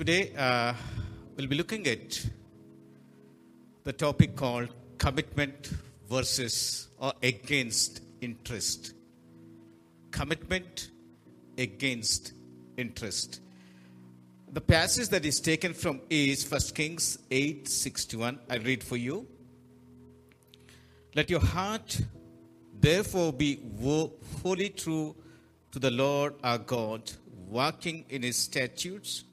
Today, uh, we'll be looking at the topic called commitment versus or against interest. Commitment against interest. The passage that is taken from is 1 Kings 8:61. I read for you. Let your heart therefore be wholly true to the Lord our God, walking in his statutes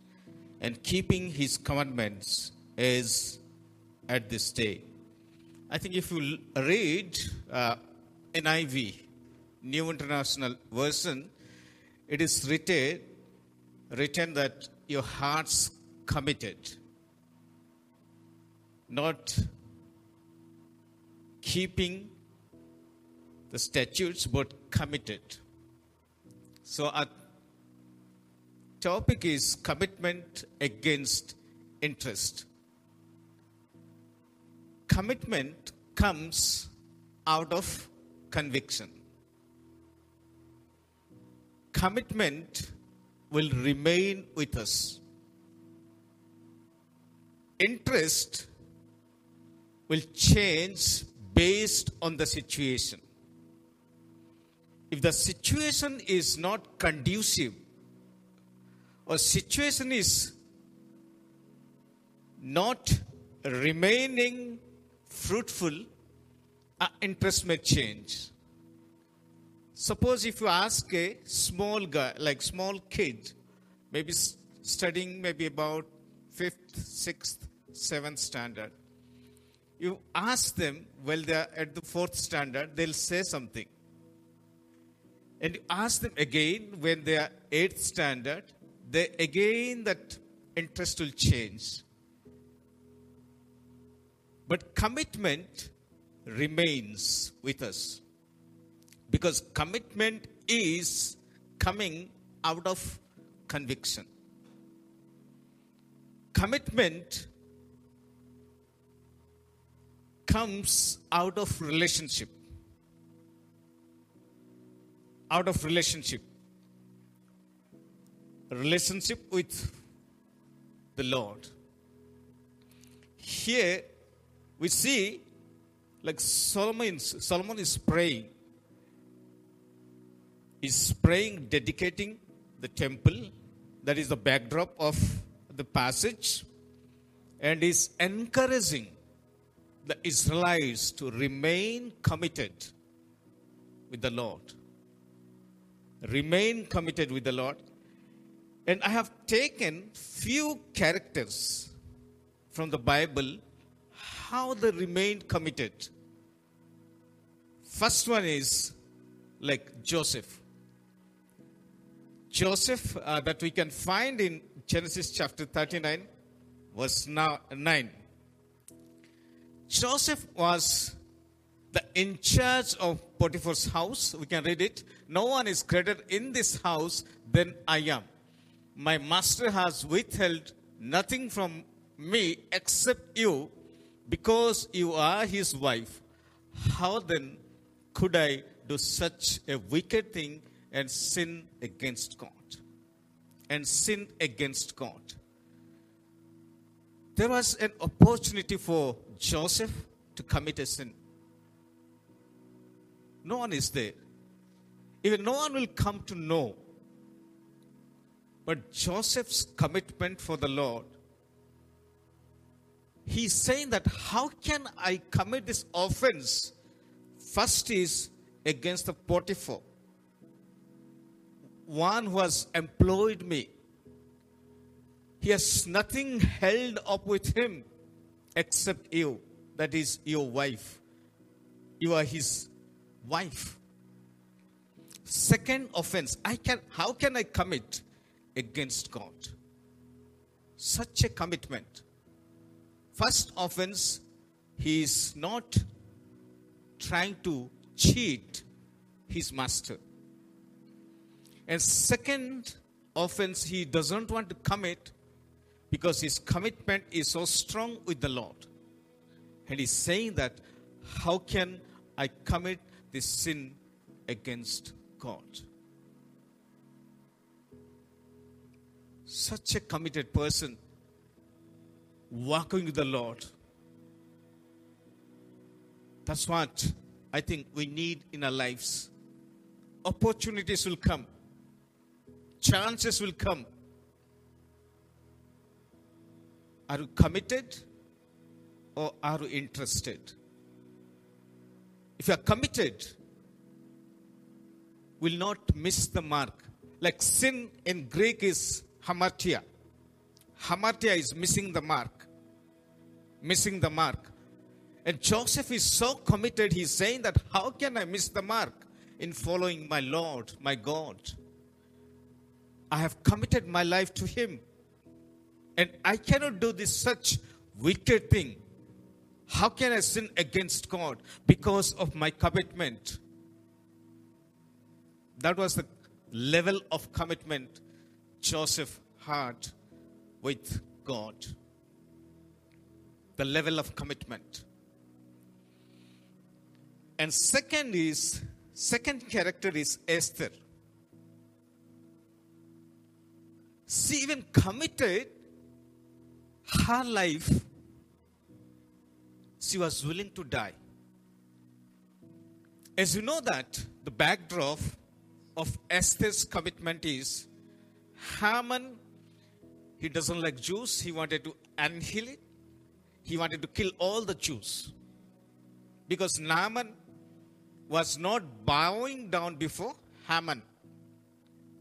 and keeping his commandments is at this day. I think if you read uh, NIV, New International Version, it is written, written that your heart's committed, not keeping the statutes, but committed. So our topic is commitment against interest. Commitment comes out of conviction. Commitment will remain with us. Interest will change based on the situation. If the situation is not conducive or situation is not remaining fruitful, our interest may change. Suppose if you ask a small guy, like small kid, maybe studying maybe about fifth, sixth, seventh standard, you ask them while they are at the fourth standard, they'll say something. And you ask them again when they are eighth standard, they again that interest will change. But commitment remains with us because commitment is coming out of conviction. Commitment comes out of relationship. Out of relationship. Relationship with the Lord. Here we see like Solomon, Solomon is praying. Is praying, dedicating the temple. That is the backdrop of the passage. And is encouraging the Israelites to remain committed with the Lord. Remain committed with the Lord. And I have taken few characters from the Bible how they remained committed. First one is like Joseph. Joseph, uh, that we can find in Genesis chapter 39, verse now- 9. Joseph was the in charge of Potiphar's house. We can read it. No one is greater in this house than I am. My master has withheld nothing from me except you because you are his wife. How then could I do such a wicked thing and sin against God? And sin against God. There was an opportunity for Joseph to commit a sin. No one is there. Even no one will come to know. But Joseph's commitment for the Lord, he's saying that how can I commit this offense? First is against the Potiphar, one who has employed me. He has nothing held up with him except you. That is your wife. You are his wife. Second offense, I can how can I commit against God? Such a commitment. First offense, he is not trying to cheat his master. And second offense, he doesn't want to commit because his commitment is so strong with the Lord. And he's saying that, how can I commit this sin against God? Such a committed person walking with the Lord. That's what I think we need in our lives. Opportunities will come, chances will come. Are you committed or are you interested? If you are committed, will not miss the mark. Like sin in Greek is hamartia. Hamartia is missing the mark. Missing the mark. And Joseph is so committed, he's saying that how can I miss the mark in following my Lord, my God? I have committed my life to him. And I cannot do this such wicked thing. How can I sin against God because of my commitment? That was the level of commitment Joseph had with God. The level of commitment. And second is, second character is Esther. She even committed her life, she was willing to die. As you know that the backdrop of Esther's commitment is Haman, he doesn't like Jews, he wanted to annihilate, he wanted to kill all the Jews. Because Naaman was not bowing down before Haman,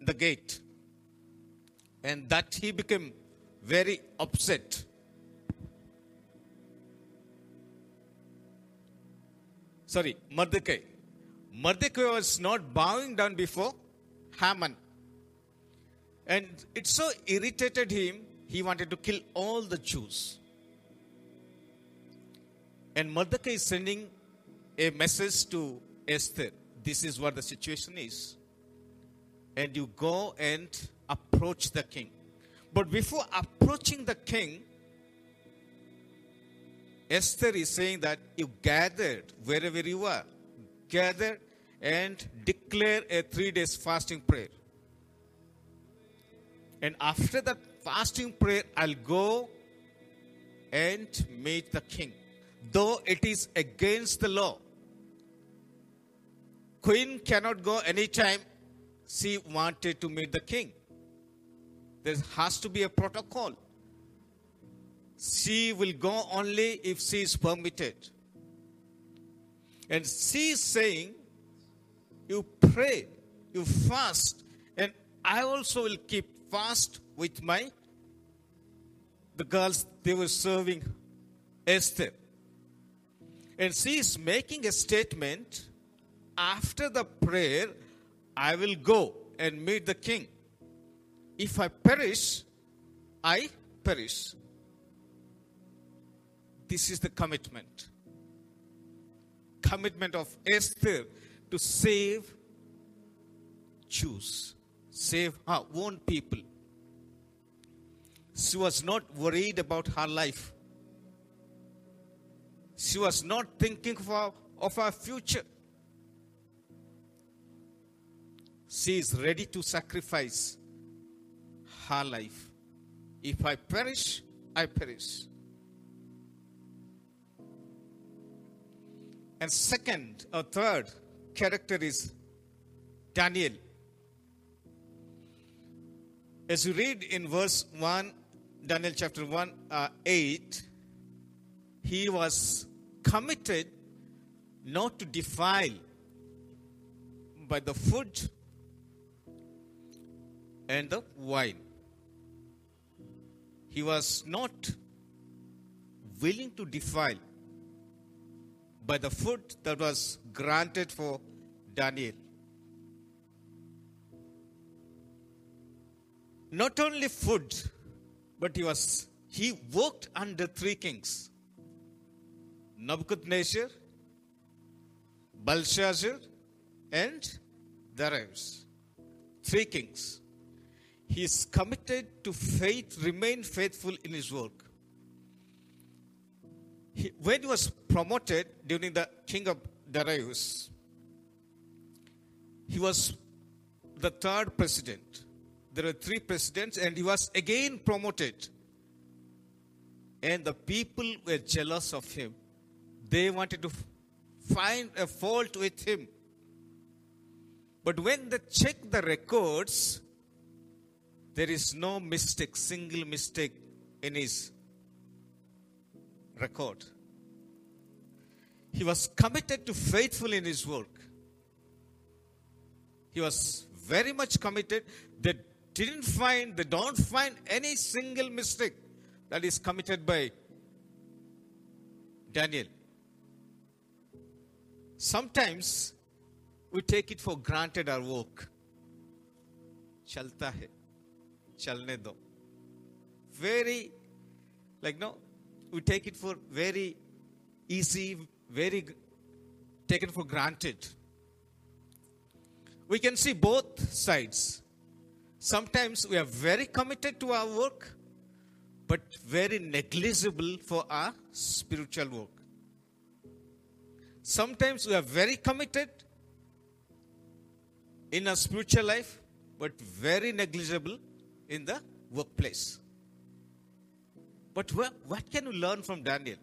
the gate. And that he became very upset. Sorry, Mordecai. Mordecai was not bowing down before Haman. And it so irritated him, he wanted to kill all the Jews. And Mordecai is sending a message to Esther. This is what the situation is. And you go and approach the king. But before approaching the king, Esther is saying that you gathered wherever you are, gather and declare a three days fasting prayer. And after that fasting prayer, I'll go and meet the king. Though it is against the law. Queen cannot go anytime she wanted to meet the king. There has to be a protocol. She will go only if she is permitted. And she is saying, You pray, you fast, and I also will keep fast with my the girls they were serving Esther. And she is making a statement after the prayer, I will go and meet the king. If I perish, I perish. This is the commitment. Commitment of Esther to save Jews, save her own people. She was not worried about her life. She was not thinking of her, of her future. She is ready to sacrifice her life. If I perish, I perish. And second or third character is Daniel. As you read in verse 1, Daniel chapter 1, uh, 8, he was committed not to defile by the food and the wine. He was not willing to defile by the food that was granted for Daniel. Not only food, but he was he worked under three kings. Nebuchadnezzar, Belshazzar, and Darius. Three kings. He is committed to faith, remain faithful in his work. He, when he was promoted during the king of Darius, he was the third president. There were three presidents, and he was again promoted. And the people were jealous of him. They wanted to find a fault with him. But when they check the records, there is no mistake, single mistake in his record. He was committed to faithful in his work. He was very much committed. They didn't find, they don't find any single mistake that is committed by Daniel. Sometimes we take it for granted our work. Chalta hai, chalne do. Very, like no, we take it for very easy, very taken for granted. We can see both sides. Sometimes we are very committed to our work, but very negligible for our spiritual work. Sometimes we are very committed in our spiritual life, but very negligible in the workplace. But what, can we learn from Daniel?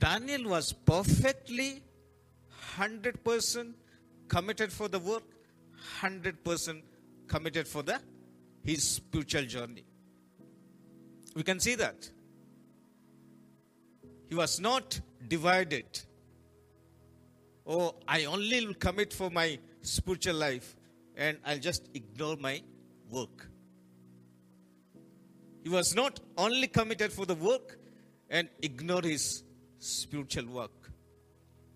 Daniel was perfectly 100% committed for the work, 100% committed for the his spiritual journey. We can see that. He was not divided. Oh, I only will commit for my spiritual life and I'll just ignore my work. He was not only committed for the work and ignore his spiritual work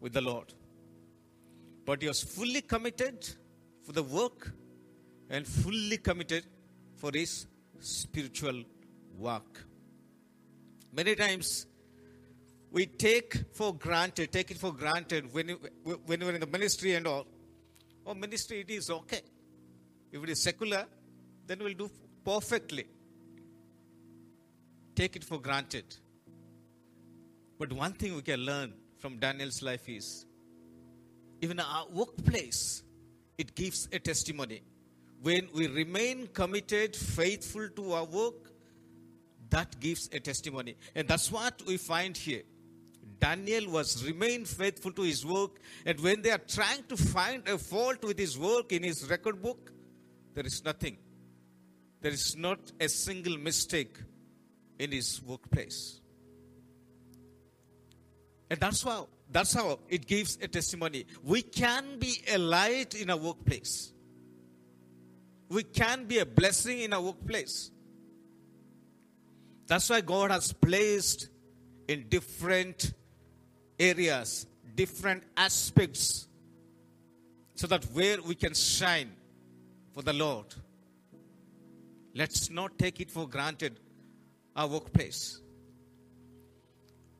with the Lord, but he was fully committed for the work and fully committed for his spiritual work. Many times we take for granted, take it for granted when, when you're in the ministry and all. Oh, ministry, it is okay. If it is secular, then we'll do perfectly. Take it for granted. But one thing we can learn from Daniel's life is even our workplace, it gives a testimony. When we remain committed, faithful to our work, that gives a testimony. And that's what we find here. Daniel was remained faithful to his work, and when they are trying to find a fault with his work in his record book, there is nothing. There is not a single mistake in his workplace. And that's how that's how it gives a testimony. We can be a light in a workplace. We can be a blessing in a workplace. That's why God has placed in different areas, different aspects, so that where we can shine for the Lord. Let's not take it for granted our workplace.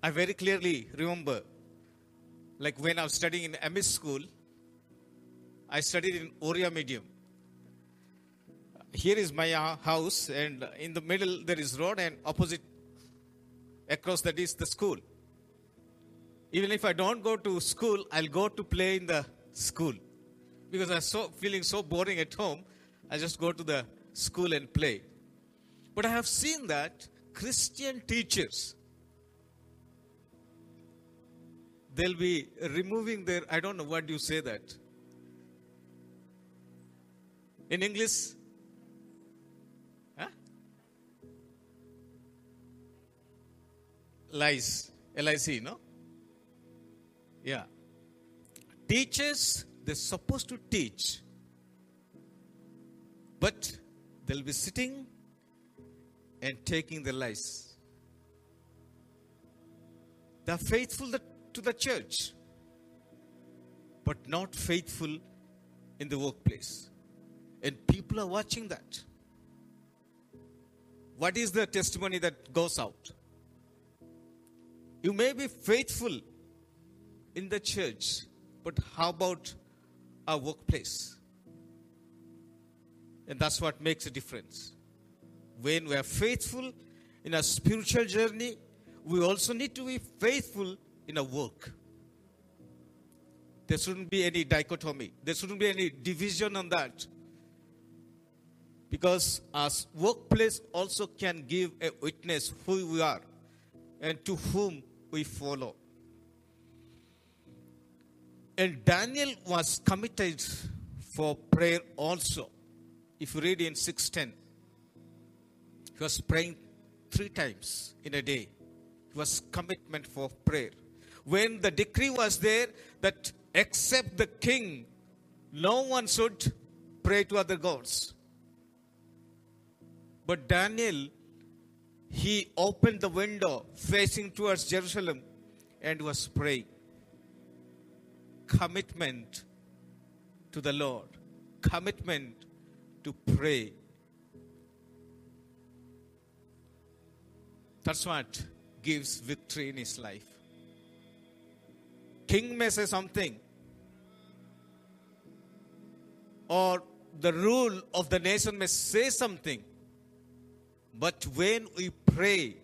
I very clearly remember, like when I was studying in MS school, I studied in Oriya medium. Here is my uh, house, and in the middle there is road, and opposite across that is the school. Even if I don't go to school, I'll go to play in the school because I'm so feeling so boring at home. I just go to the school and play. But I have seen that Christian teachers they'll be removing their I don't know what you say that in English. Lies. L-I-C, no? Yeah. Teachers, they're supposed to teach. But they'll be sitting and taking the lies. They're faithful to the church, but not faithful in the workplace. And people are watching that. What is the testimony that goes out? You may be faithful in the church, but how about our workplace? And that's what makes a difference. When we are faithful in our spiritual journey, we also need to be faithful in our work. There shouldn't be any dichotomy, there shouldn't be any division on that. Because our workplace also can give a witness who we are and to whom we follow. And Daniel was committed for prayer also. If you read in 610, he was praying three times in a day. It was commitment for prayer. When the decree was there that except the king, no one should pray to other gods. But Daniel, he opened the window facing towards Jerusalem and was praying. Commitment to the Lord, commitment to pray. That's what gives victory in his life. King may say something, or the rule of the nation may say something, but when we pray,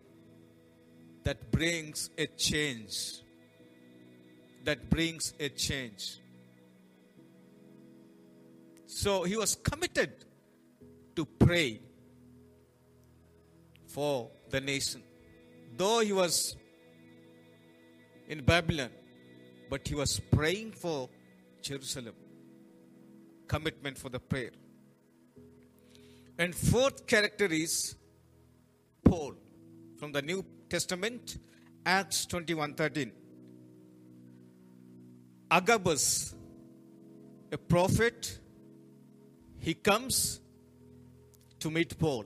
that brings a change. That brings a change. So he was committed to pray for the nation. Though he was in Babylon, but he was praying for Jerusalem. Commitment for the prayer. And fourth character is Paul from the New Testament, Acts 21:13. Agabus, a prophet, he comes to meet Paul.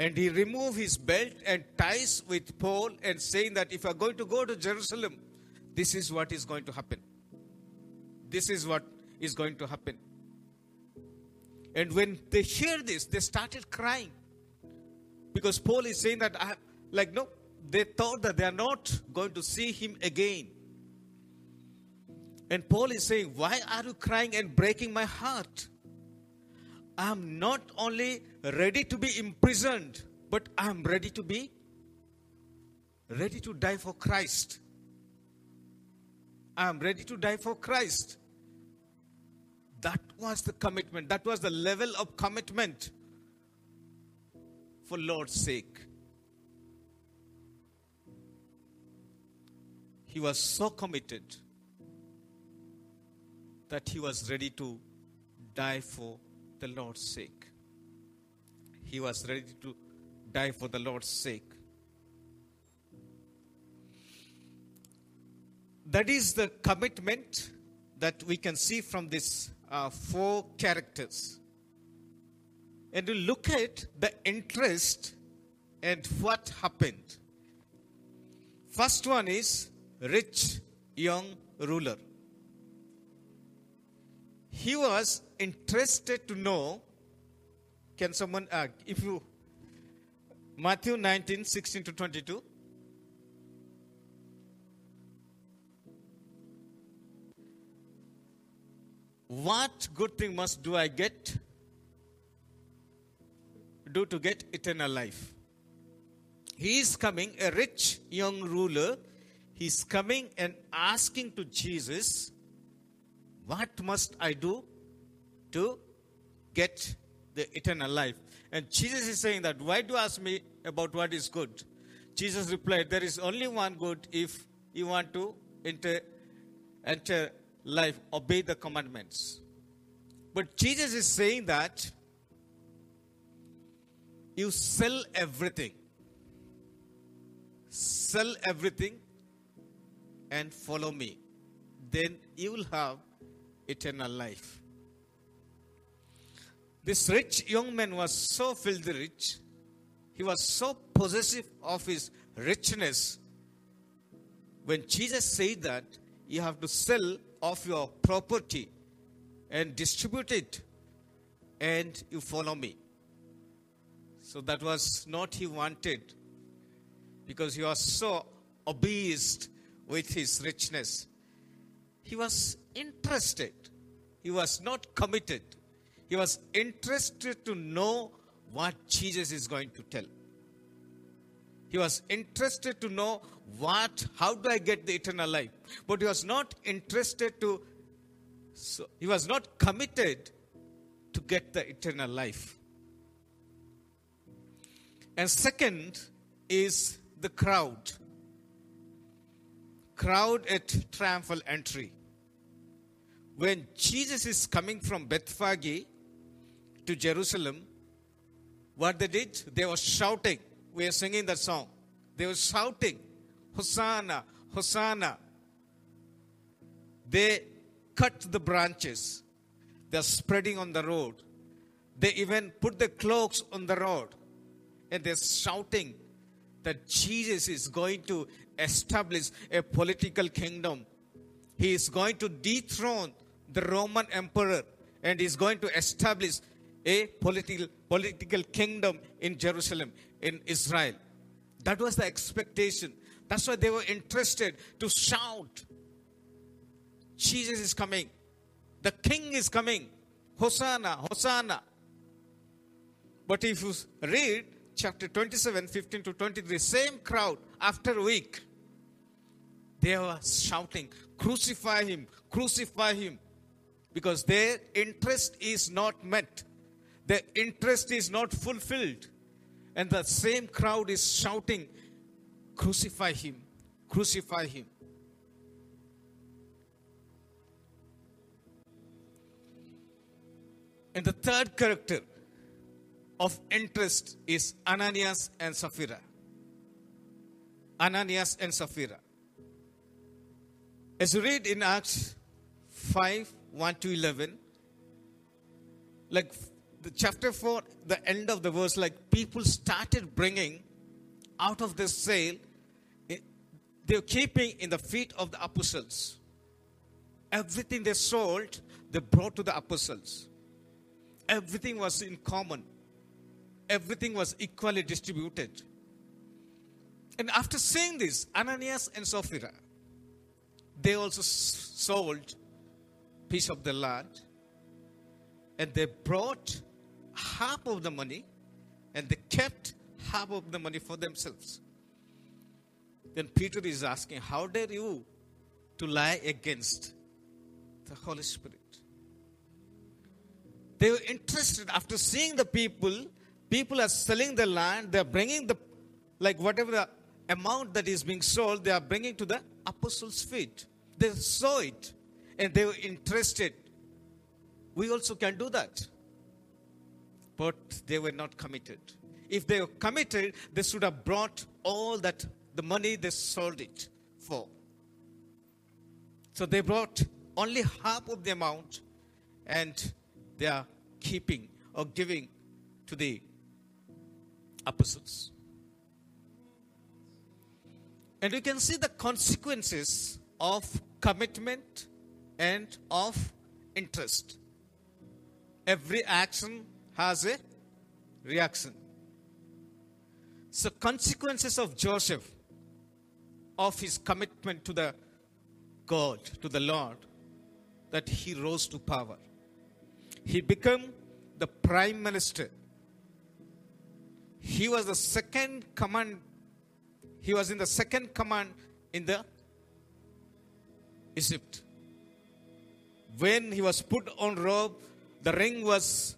And he removes his belt and ties with Paul and saying that if you are going to go to Jerusalem, this is what is going to happen. This is what is going to happen. And when they hear this, they started crying. Because Paul is saying that, I, like, no, they thought that they are not going to see him again. And Paul is saying, Why are you crying and breaking my heart? I'm not only ready to be imprisoned, but I'm ready to be ready to die for Christ. I'm ready to die for Christ. That was the commitment. That was the level of commitment for Lord's sake. He was so committed that he was ready to die for the Lord's sake. He was ready to die for the Lord's sake. That is the commitment that we can see from these uh, four characters. And to look at the interest and what happened. First one is rich young ruler. He was interested to know. Can someone, uh, if you, Matthew 19, 16 to 22. What good thing must do I get? Do to get eternal life. He is coming, a rich young ruler. He's coming and asking to Jesus, What must I do to get the eternal life? And Jesus is saying that, Why do you ask me about what is good? Jesus replied, There is only one good if you want to enter, enter life, obey the commandments. But Jesus is saying that you sell everything, sell everything, and follow me. Then you will have eternal life. This rich young man was so filthy rich, he was so possessive of his richness. When Jesus said that you have to sell of your property and distribute it, and you follow me. So that was not he wanted because he was so obsessed with his richness. He was interested. He was not committed. He was interested to know what Jesus is going to tell. He was interested to know what, how do I get the eternal life? But he was not interested to, so he was not committed to get the eternal life. And second is the crowd. Crowd at triumphal entry. When Jesus is coming from Bethphage to Jerusalem, what they did? They were shouting. We are singing that song. They were shouting, Hosanna, Hosanna. They cut the branches. They're spreading on the road. They even put the cloaks on the road. And they're shouting that Jesus is going to establish a political kingdom. He is going to dethrone the Roman emperor and is going to establish a political, political kingdom in Jerusalem, in Israel. That was the expectation. That's why they were interested to shout, Jesus is coming. The king is coming. Hosanna, Hosanna. But if you read chapter 27, 15 to 23, same crowd after a week, they were shouting, Crucify him, crucify him. Because their interest is not met, their interest is not fulfilled. And the same crowd is shouting, Crucify him, crucify him. And the third character of interest is Ananias and Sapphira. Ananias and Sapphira. As you read in Acts 5 1 to 11, like the chapter 4, the end of the verse, like people started bringing out of the sale, eh, they were keeping in the feet of the apostles. Everything they sold, they brought to the apostles. Everything was in common, everything was equally distributed. And after saying this, Ananias and Sapphira, they also sold piece of the land and they brought half of the money and they kept half of the money for themselves. Then Peter is asking, How dare you to lie against the Holy Spirit? They were interested after seeing the people, people are selling the land, they are bringing the, like whatever the amount that is being sold, they are bringing to the apostles' feet. They saw it and they were interested. We also can do that. But they were not committed. If they were committed, they should have brought all that the money they sold it for. So they brought only half of the amount and they are keeping or giving to the apostles. And you can see the consequences of commitment and of interest. Every action has a reaction. So, consequences of Joseph, of his commitment to the God, to the Lord, that he rose to power. He became the prime minister. He was the second command, he was in the second command in the Egypt. When he was put on robe, the ring was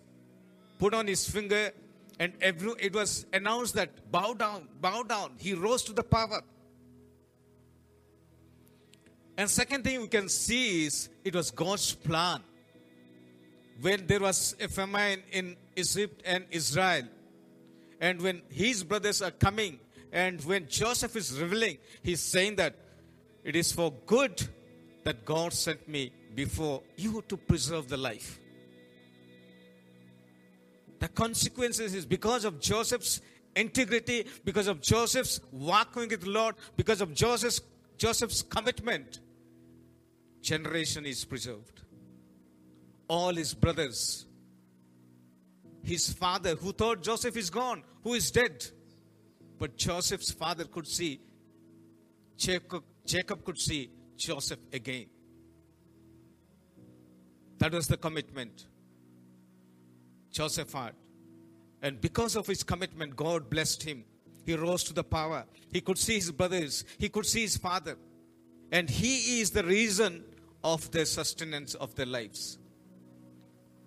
put on his finger, and every, it was announced that bow down, bow down. He rose to the power. And second thing we can see is it was God's plan. When there was a famine in Egypt and Israel, and when his brothers are coming, and when Joseph is revealing, he's saying that it is for good that God sent me before you to preserve the life. The consequences is because of Joseph's integrity, because of Joseph's walking with the Lord, because of Joseph's, Joseph's commitment, generation is preserved. All his brothers, his father, who thought Joseph is gone, who is dead, but Joseph's father could see, Jacob, Jacob could see Joseph again. That was the commitment Joseph had. And because of his commitment, God blessed him. He rose to the power. He could see his brothers, he could see his father. And he is the reason of the sustenance of their lives.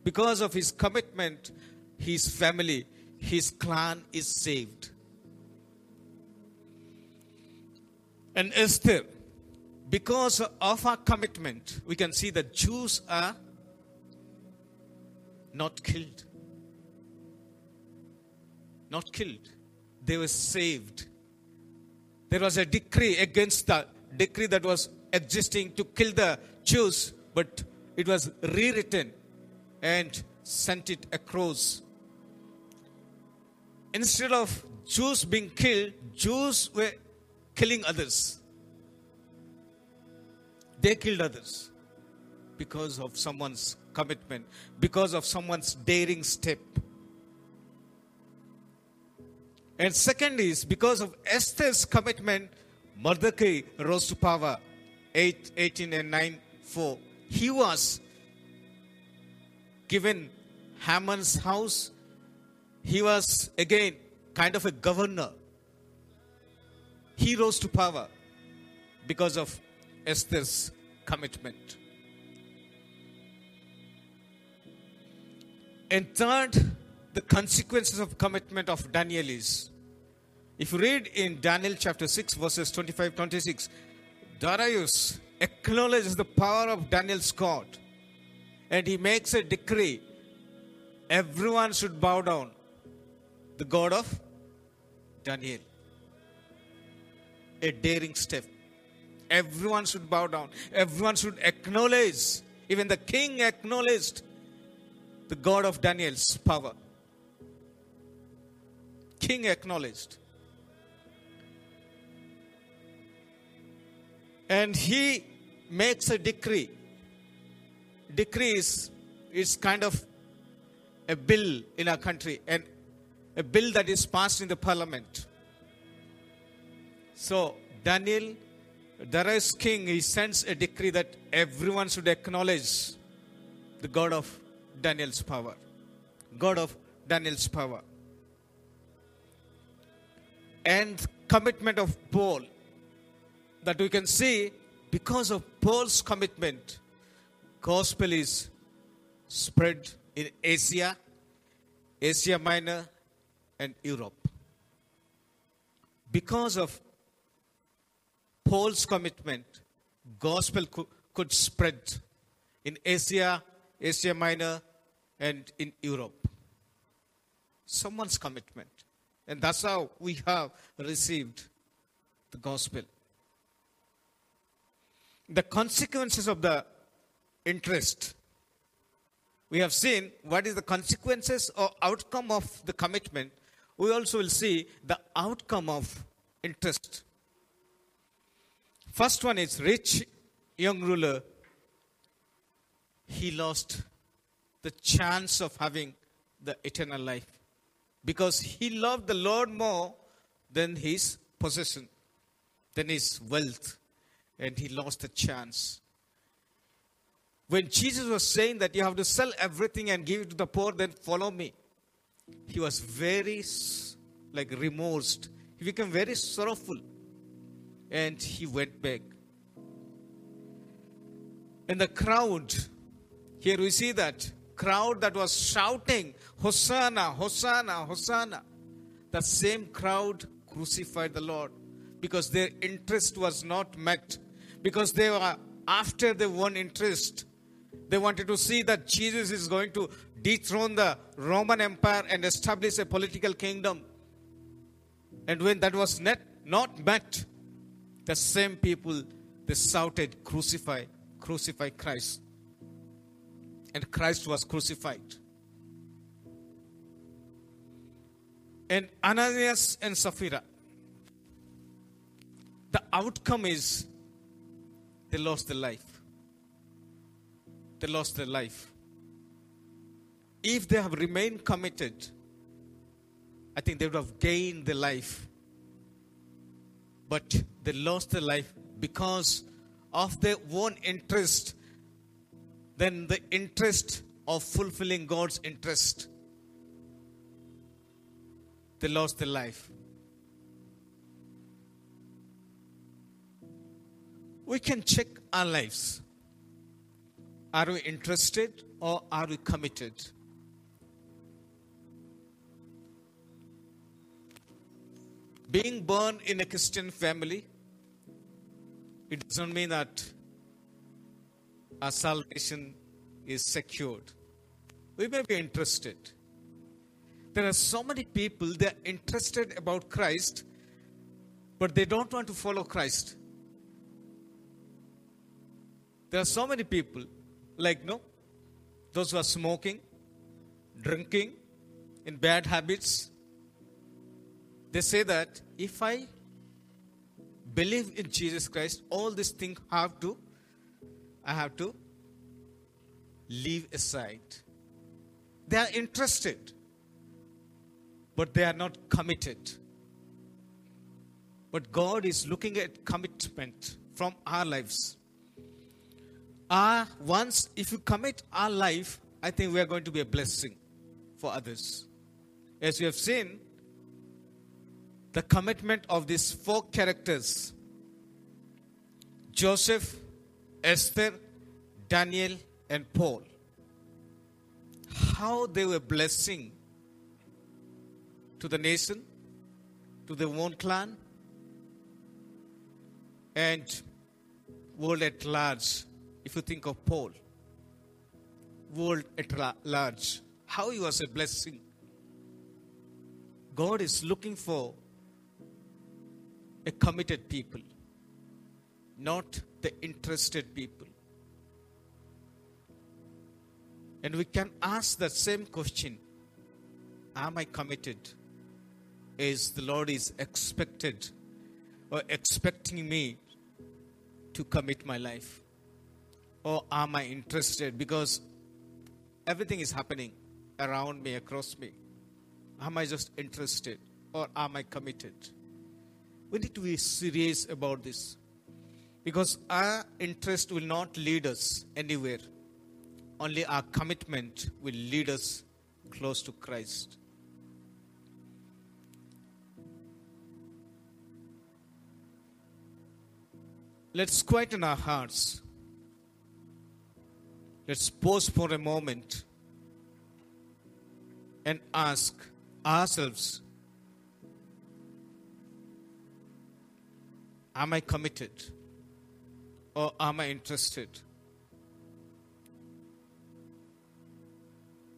Because of his commitment, his family, his clan is saved. And Esther, because of her commitment, we can see the Jews are not killed. Not killed. They were saved. There was a decree against the decree that was existing to kill the Jews, but it was rewritten and sent it across Instead of Jews being killed, Jews were killing others. They killed others because of someone's commitment, because of someone's daring step. And second is because of Esther's commitment, Mordecai rose to power. 8, 18 and 9, 4. He was given Haman's house. He was again kind of a governor. He rose to power because of Esther's commitment. And third, the consequences of commitment of Daniel is. If you read in Daniel chapter 6, verses 25 26, Darius acknowledges the power of Daniel's God and he makes a decree everyone should bow down the God of Daniel. A daring step. Everyone should bow down. Everyone should acknowledge. Even the king acknowledged the God of Daniel's power. King acknowledged. And he makes a decree. Decree is, is kind of a bill in our country and a bill that is passed in the parliament. So Daniel, Darius king, he sends a decree that everyone should acknowledge the God of Daniel's power. God of Daniel's power. And commitment of Paul that we can see because of Paul's commitment, gospel is spread in Asia, Asia Minor, and Europe. Because of Paul's commitment, gospel could, could spread in Asia, Asia Minor, and in Europe. Someone's commitment. And that's how we have received the gospel. The consequences of the interest. We have seen what is the consequences or outcome of the commitment. We also will see the outcome of interest. First one is rich young ruler. He lost the chance of having the eternal life because he loved the Lord more than his possession, than his wealth, and he lost the chance. When Jesus was saying that you have to sell everything and give it to the poor, then follow me, he was very like remorsed. He became very sorrowful, and he went back. In the crowd, here we see that crowd that was shouting, Hosanna, Hosanna, Hosanna. The same crowd crucified the Lord because their interest was not met. Because they were after their one interest. They wanted to see that Jesus is going to dethrone the Roman Empire and establish a political kingdom. And when that was not, not met, the same people they shouted, Crucify, crucify Christ and Christ was crucified. And Ananias and Sapphira, the outcome is they lost their life. They lost their life. If they have remained committed, I think they would have gained the life. But they lost their life because of their own interest than the interest of fulfilling God's interest. They lost their life. We can check our lives. Are we interested or are we committed? Being born in a Christian family, it does not mean that our salvation is secured. We may be interested. There are so many people, they're interested about Christ, but they don't want to follow Christ. There are so many people, like no, those who are smoking, drinking, in bad habits. They say that if I believe in Jesus Christ, all these things have to, I have to leave aside. They are interested, but they are not committed. But God is looking at commitment from our lives. Our, once, if you commit our life, I think we are going to be a blessing for others. As we have seen, the commitment of these four characters Joseph, Esther, Daniel, and Paul how they were blessing to the nation, to their own clan, and world at large. If you think of Paul, world at large, how he was a blessing. God is looking for a committed people, not the interested people. And we can ask that same question Am I committed? Is the Lord is expected or expecting me to commit my life? Or am I interested because everything is happening around me, across me? Am I just interested or am I committed? We need to be serious about this because our interest will not lead us anywhere only our commitment will lead us close to Christ. Let's quieten our hearts. Let's pause for a moment and ask ourselves Am I committed or am I interested?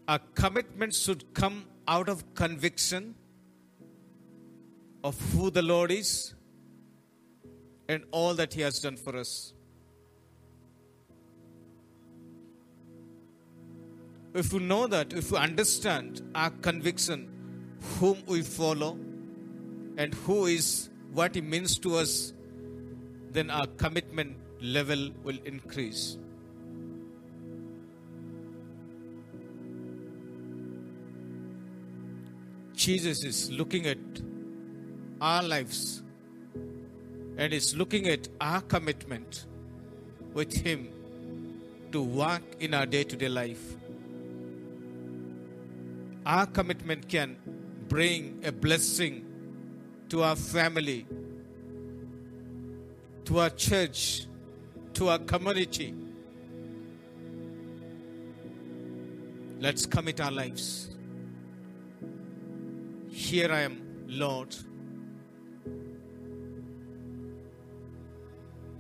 Our commitment should come out of conviction of who the Lord is and all that He has done for us. If we know that, if we understand our conviction, whom we follow, and who is what He means to us, then our commitment level will increase. Jesus is looking at our lives and is looking at our commitment with Him to work in our day to day life. Our commitment can bring a blessing to our family, to our church, to our community. Let's commit our lives. Here I am, Lord.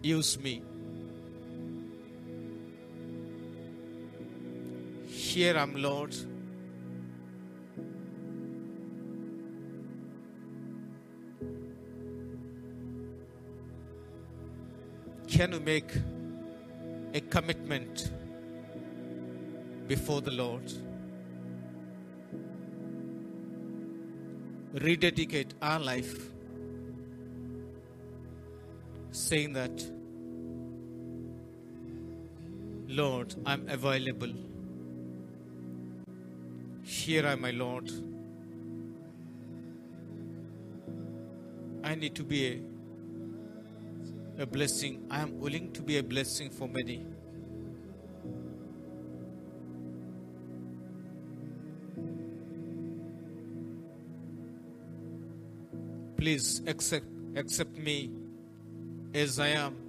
Use me. Here I am, Lord. Can you make a commitment before the Lord? rededicate our life, saying that, Lord, I'm available. Here I am, my Lord. I need to be a, a blessing. I am willing to be a blessing for many. Please accept, accept me as I am.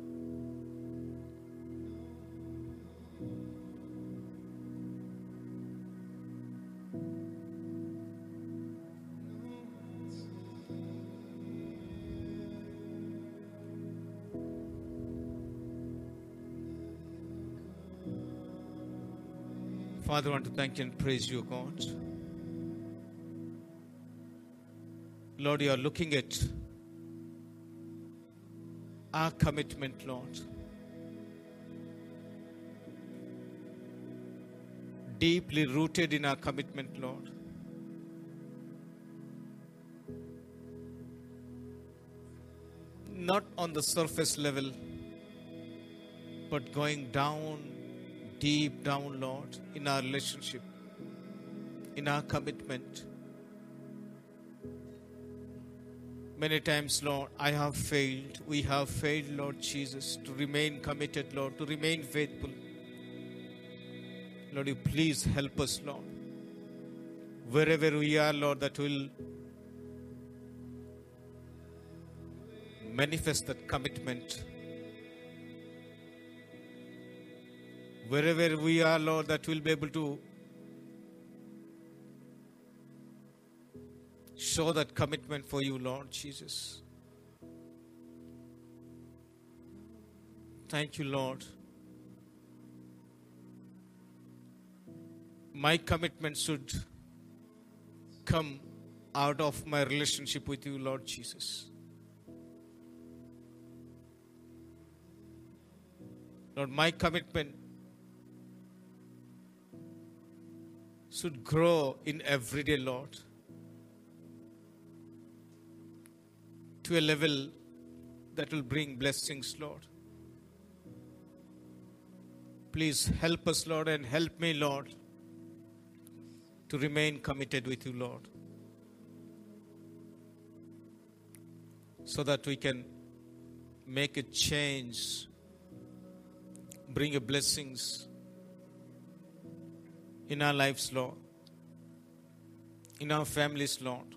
Father, I want to thank and praise you, God. Lord, you are looking at our commitment, Lord. Deeply rooted in our commitment, Lord. Not on the surface level, but going down, deep down, Lord, in our relationship, in our commitment. Many times, Lord, I have failed. We have failed, Lord Jesus, to remain committed, Lord, to remain faithful. Lord, you please help us, Lord. Wherever we are, Lord, that will manifest that commitment. Wherever we are, Lord, that we'll be able to show that commitment for you, Lord Jesus. Thank you, Lord. My commitment should come out of my relationship with you, Lord Jesus. Lord, my commitment should grow in everyday, Lord, to a level that will bring blessings, Lord. Please help us, Lord, and help me, Lord, to remain committed with you, Lord, so that we can make a change, bring a blessings in our lives, Lord, in our families, Lord.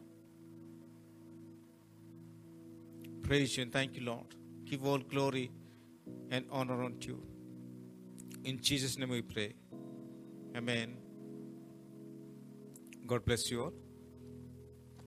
Praise you and thank you, Lord. Give all glory and honor unto you. In Jesus' name we pray. Amen. God bless you all.